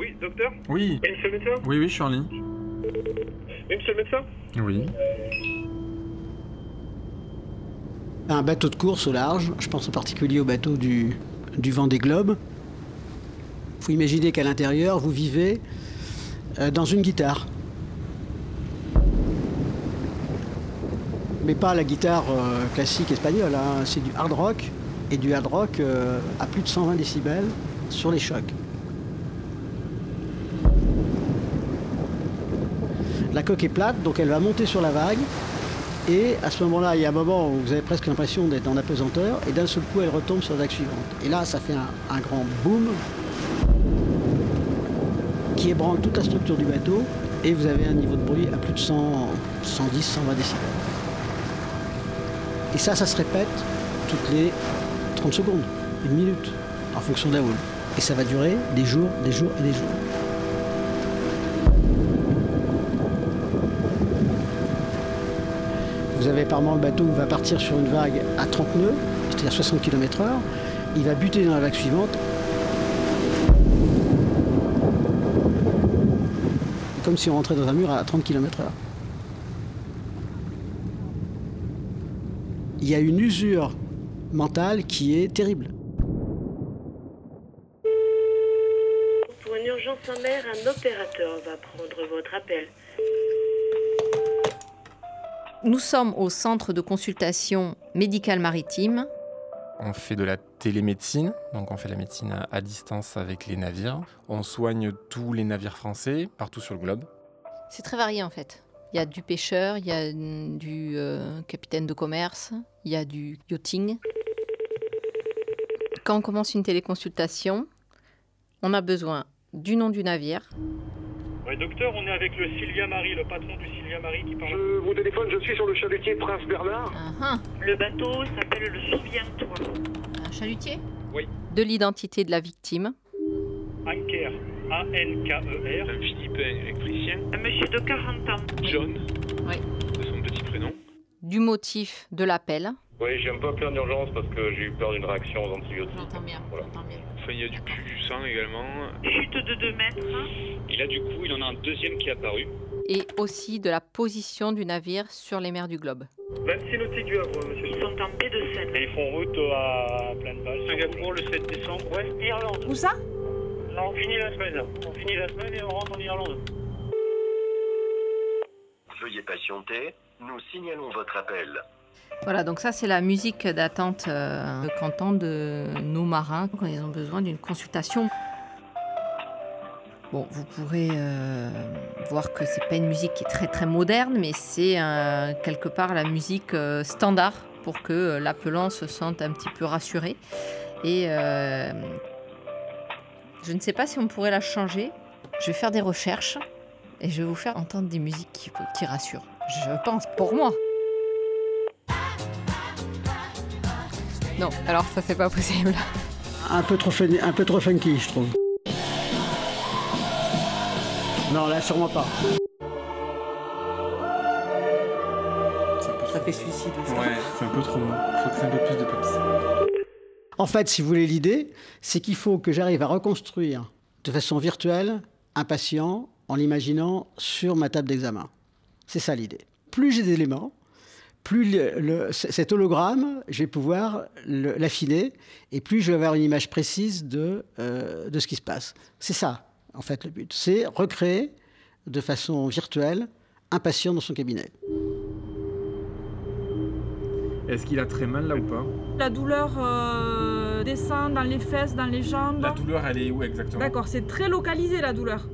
Oui, docteur Oui. Et monsieur le médecin Oui, oui, je suis en ligne. Monsieur le médecin Oui. Un bateau de course au large, je pense en particulier au bateau du, du vent des globes. Il faut imaginer qu'à l'intérieur, vous vivez euh, dans une guitare. Mais pas la guitare euh, classique espagnole, hein, c'est du hard rock, et du hard rock euh, à plus de 120 décibels sur les chocs. La coque est plate, donc elle va monter sur la vague, et à ce moment-là, il y a un moment où vous avez presque l'impression d'être en apesanteur, et d'un seul coup, elle retombe sur la vague suivante. Et là, ça fait un, grand boom qui ébranle toute la structure du bateau, et vous avez un niveau de bruit à plus de 100, 110, 120 décibels. Et ça, ça se répète toutes les 30 secondes, une minute, en fonction de la houle. Et ça va durer des jours, des jours et des jours. Vous avez par moment le bateau va partir sur une vague à 30 nœuds, c'est-à-dire 60 km/h. Il va buter dans la vague suivante. Comme si on rentrait dans un mur à 30 km/h. Il y a une usure mentale qui est terrible. Pour une urgence en mer, un opérateur va prendre votre appel. Nous sommes au centre de consultation médicale maritime. On fait de la télémédecine, donc on fait la médecine à, distance avec les navires. On soigne tous les navires français partout sur le globe. C'est très varié en fait. Il y a du pêcheur, il y a du euh, capitaine de commerce, il y a du yachting. Quand on commence une téléconsultation, on a besoin du nom du navire, Oui, docteur, on est avec le Sylvia Marie, le patron du Sylvia Marie qui parle. Je vous téléphone, je suis sur le chalutier Prince Bernard. Ah, ah, Le bateau s'appelle le Souviens-toi. un chalutier Oui. de l'identité de la victime, Anker, A-N-K-E-R. Un Philippin électricien. Un monsieur de 40 ans. John. Oui. De son petit prénom. du motif de l'appel. Oui, j'ai un peu appelé en urgence parce que j'ai eu peur d'une réaction aux antibiotiques. bien, Voilà. bien. Enfin, il y a du pu, du sang également. Chute de 2 mètres. Et là, du coup, il en a un deuxième qui est apparu. Et aussi de la position du navire sur les mers du globe. 26 nautiques du Havre, monsieur. Ils sont en baie de Seine. Et ils font route à pleine balle. Singapour le 7 décembre. Ouest Irlande. Où ça? Là, on finit la semaine. On finit la semaine et on rentre en Irlande. Veuillez patienter, nous signalons votre appel. Voilà, donc ça c'est la musique d'attente euh, qu'entendent de nos marins quand ils ont besoin d'une consultation. Bon, vous pourrez euh, voir que c'est pas une musique qui est très très moderne, mais c'est euh, quelque part la musique euh, standard pour que euh, l'appelant se sente un petit peu rassuré. Et euh, je ne sais pas si on pourrait la changer. Je vais faire des recherches et je vais vous faire entendre des musiques qui rassurent. Je pense pour moi. Non, alors ça c'est pas possible. Un peu trop, fun- un peu trop funky, je trouve. Non, là, sûrement pas. Ça fait suicide aussi. Ouais, c'est un peu trop long. Il faut que c'est un peu plus de peps. En fait, si vous voulez l'idée, c'est qu'il faut que j'arrive à reconstruire de façon virtuelle un patient en l'imaginant sur ma table d'examen. C'est ça l'idée. Plus j'ai d'éléments, plus le- le- c- cet hologramme, je vais pouvoir l'affiner et plus je vais avoir une image précise de, euh, de ce qui se passe. C'est ça, en fait, le but. C'est recréer de façon virtuelle un patient dans son cabinet. Est-ce qu'il a très mal là ou pas? La douleur euh, descend dans les fesses, dans les jambes. La douleur, elle est où exactement? D'accord, c'est très localisé la douleur.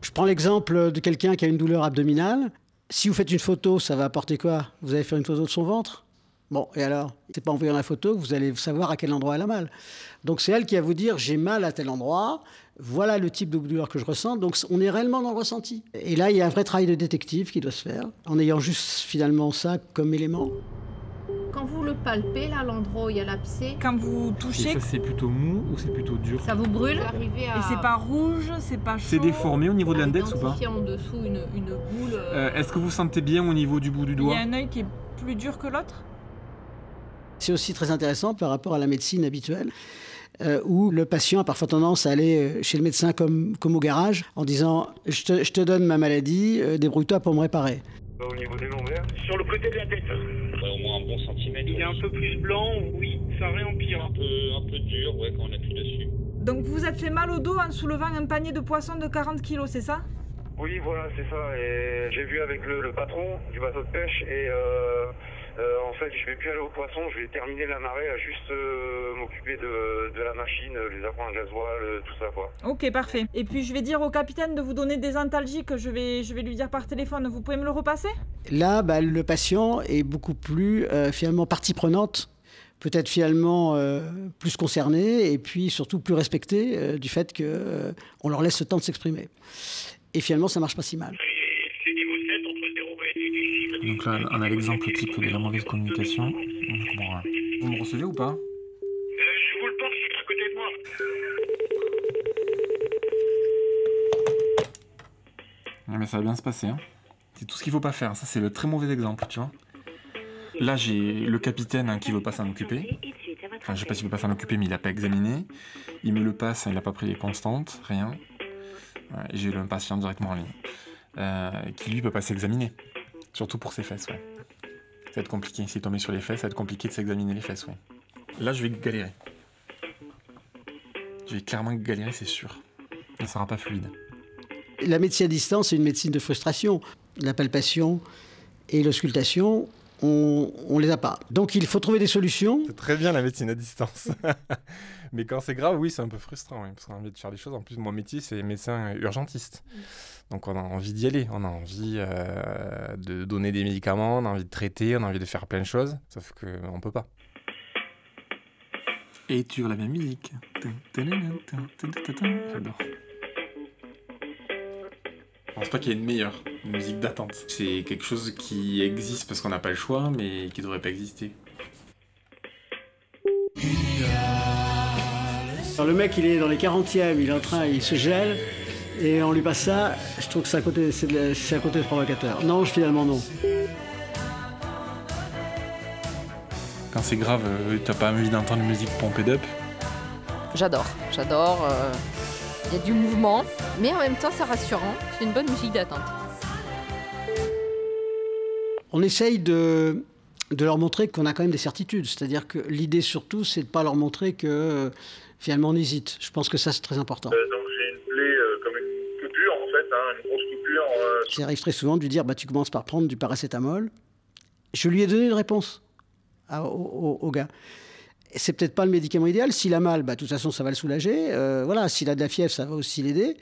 Je prends l'exemple de quelqu'un qui a une douleur abdominale. Si vous faites une photo, ça va apporter quoi? Vous allez faire une photo de son ventre? Bon, et alors? C'est pas en voyant la photo que vous allez savoir à quel endroit elle a mal. Donc c'est elle qui va vous dire j'ai mal à tel endroit, voilà le type de douleur que je ressens. Donc on est réellement dans le ressenti. Et là, il y a un vrai travail de détective qui doit se faire, en ayant juste finalement ça comme élément. Quand vous le palpez, là, l'endroit où il y a l'abcès, Quand vous Et touchez, ça, c'est plutôt mou ou c'est plutôt dur ça vous brûle. Vous arrivez à et c'est pas rouge, c'est pas chaud. C'est déformé au niveau de l'index ou pas en dessous une, une boule. euh, Euh, Est-ce que vous sentez bien au niveau du bout du Il y doigt a un œil qui est plus dur que l'autre C'est aussi très intéressant par rapport à la médecine habituelle. euh, où le patient a parfois tendance à aller chez le médecin comme, comme au garage en disant je te, je te donne ma maladie, euh, débrouille-toi pour me réparer. Au niveau des lombaires Sur le côté de la tête. au moins un bon centimètre. Il est un peu plus blanc, oui, ça réempire. un peu, un peu dur, ouais, quand on appuie dessus. Donc vous vous êtes fait mal au dos en soulevant un panier de poissons de 40 kilos, c'est ça? Oui, voilà, c'est ça. Et j'ai vu avec le, le patron du bateau de pêche et euh, euh, en fait, je vais plus aller au poisson, je vais terminer la marée à juste euh, m'occuper de, de la machine, les apprendre gasoil, euh, tout ça, quoi. Ok, parfait. Et puis je vais dire au capitaine de vous donner des antalgiques, je vais, je vais lui dire par téléphone. Vous pouvez me le repasser? Là, bah, le patient est beaucoup plus euh, finalement partie prenante, peut-être finalement euh, plus concerné et puis surtout plus respecté euh, du fait qu'on leur laisse le temps de s'exprimer. Et finalement, ça marche pas si mal. Donc là, on a l'exemple type de la mauvaise communication. Vous me recevez ou pas je vous le porte, je suis à côté de moi. Ouais, mais ça va bien se passer. Hein. C'est tout ce qu'il faut pas faire. Ça, c'est le très mauvais exemple, tu vois. Là, j'ai le capitaine hein, qui veut pas s'en occuper. Enfin, je sais pas s'il veut pas s'en occuper, mais il a pas examiné. Il me le passe, il a pas pris les constantes, rien. Ouais, et j'ai le patient directement en ligne. Euh, qui lui peut pas s'examiner. Surtout pour ses fesses, ouais. Ça va être compliqué. S'il est tombé sur les fesses, ça va être compliqué de s'examiner les fesses, ouais. Là, je vais galérer. Je vais clairement galérer, c'est sûr. Ça sera pas fluide. La médecine à distance, c'est une médecine de frustration. La palpation et l'auscultation, on ne les a pas. Donc il faut trouver des solutions. C'est très bien la médecine à distance. Mais quand c'est grave, oui, c'est un peu frustrant. oui, parce qu'on a envie de faire des choses. En plus, mon métier, c'est médecin urgentiste. Donc on a envie d'y aller. On a envie euh, de donner des médicaments, on a envie de traiter, on a envie de faire plein de choses. Sauf qu'on peut pas. Et tu as la même musique. J'adore. Je pense pas qu'il y ait une meilleure musique d'attente. C'est quelque chose qui existe parce qu'on n'a pas le choix, mais qui devrait pas exister. Alors, le mec, il est dans les 40e, il est en train, il se gèle, et on lui passe ça. Je trouve que c'est à côté, c'est, de- c'est à côté de provocateur. Non, finalement non. Quand c'est grave, euh, t'as pas envie d'entendre une musique pompée up. J'adore, j'adore. euh, Il y a du mouvement, mais en même temps c'est rassurant. C'est une bonne musique d'attente. On essaye de, de leur montrer qu'on a quand même des certitudes. C'est-à-dire que l'idée surtout, c'est de ne pas leur montrer que euh, finalement on hésite. Je pense que ça, c'est très important. Euh, donc j'ai une plaie euh, comme une coupure, en fait, hein, une grosse coupure. euh, Ça arrive très souvent de lui dire bah, tu commences par prendre du paracétamol. Je lui ai donné une réponse au, au- au gars. C'est peut-être pas le médicament idéal. S'il a mal, bah, de toute façon, ça va le soulager. Euh, voilà, s'il a de la fièvre, ça va aussi l'aider.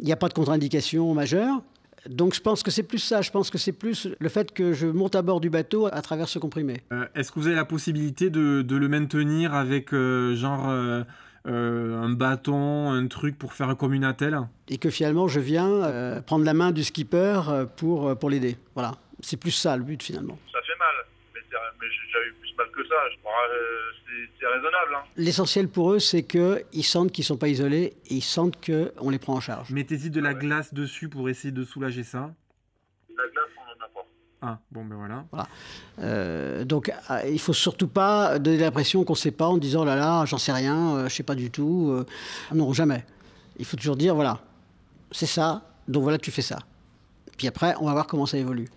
Il n'y a pas de contre-indication majeure. Donc je pense que c'est plus ça. Je pense que c'est plus le fait que je monte à bord du bateau à travers ce comprimé. Euh, Est-ce que vous avez la possibilité de, le maintenir avec euh, genre euh, un bâton, un truc pour faire comme une attelle Et que finalement, je viens euh, prendre la main du skipper euh, pour, euh, pour l'aider. Voilà. C'est plus ça le but finalement. ça fait mal, mais, c'est- mais eu plus mal que ça. Je crois, euh, c'est, raisonnable. Hein. L'essentiel pour eux, c'est qu'ils sentent qu'ils ne sont pas isolés et ils sentent qu'on les prend en charge. Mettez-y de la glace dessus pour essayer de soulager ça. La glace. Ah, bon ben voilà. Euh, donc, ah, il faut surtout pas donner l'impression qu'on ne sait pas en disant là là, j'en sais rien, euh, je sais pas du tout. euh. non, jamais. Il faut toujours dire voilà, c'est ça, donc voilà, tu fais ça. Puis après, on va voir comment ça évolue.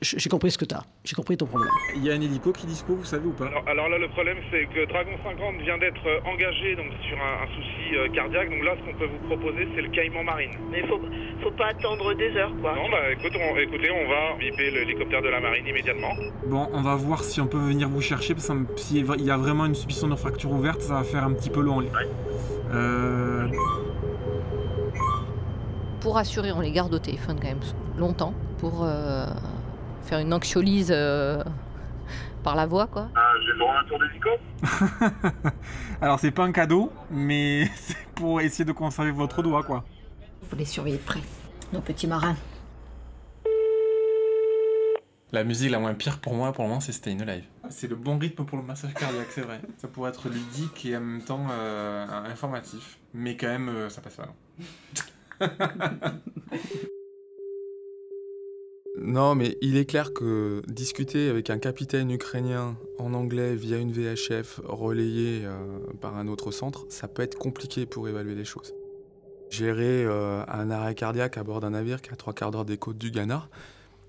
J'ai compris ce que tu as, j'ai compris ton problème. Il y a un hélico qui dispo, vous savez ou pas? Alors, alors là, le problème, c'est que Dragon 50 vient d'être engagé donc, sur un, un souci euh, cardiaque. Donc là, ce qu'on peut vous proposer, c'est le Caïman Marine. Mais faut, faut pas attendre des heures, quoi. Non, bah écoute, on- écoutez, on va biper l'hélicoptère de la marine immédiatement. Bon, on va voir si on peut venir vous chercher, parce que s'il y a vraiment une suspicion de fracture ouverte, ça va faire un petit peu long. Euh, Pour assurer, on les garde au téléphone quand même longtemps pour euh, faire une anxiolyse euh, par la voix, quoi. Ah, j'ai le droit à un tour d'hélico Alors c'est pas un cadeau, mais c'est pour essayer de conserver votre doigt, quoi. Faut les surveiller de près, nos petits marins. La musique la moins pire pour moi, pour le moment, c'est Stay Alive. C'est le bon rythme pour le massage cardiaque, c'est vrai. Ça pourrait être ludique et en même temps euh, informatif. Mais quand même, euh, ça passe pas. non. Mais il est clair que discuter avec un capitaine ukrainien en anglais via une VHF relayée euh, par un autre centre, ça peut être compliqué pour évaluer les choses. Gérer euh, un arrêt cardiaque à bord d'un navire qui a trois quarts d'heure des côtes du Ghana,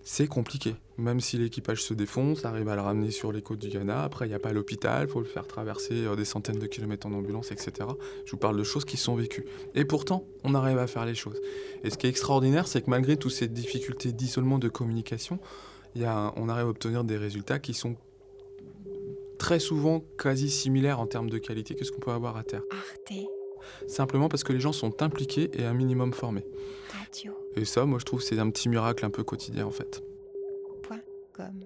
c'est compliqué. Même si l'équipage se défonce, arrive à le ramener sur les côtes du Ghana, après il n'y a pas l'hôpital, il faut le faire traverser euh, des centaines de kilomètres en ambulance, etc. Je vous parle de choses qui sont vécues. Et pourtant, on arrive à faire les choses. Et ce qui est extraordinaire, c'est que malgré toutes ces difficultés d'isolement, de communication, y a, on arrive à obtenir des résultats qui sont très souvent quasi similaires en termes de qualité que ce qu'on peut avoir à terre. Simplement parce que les gens sont impliqués et un minimum formés. Et ça, moi, je trouve, c'est un petit miracle un peu quotidien, en fait. Point com.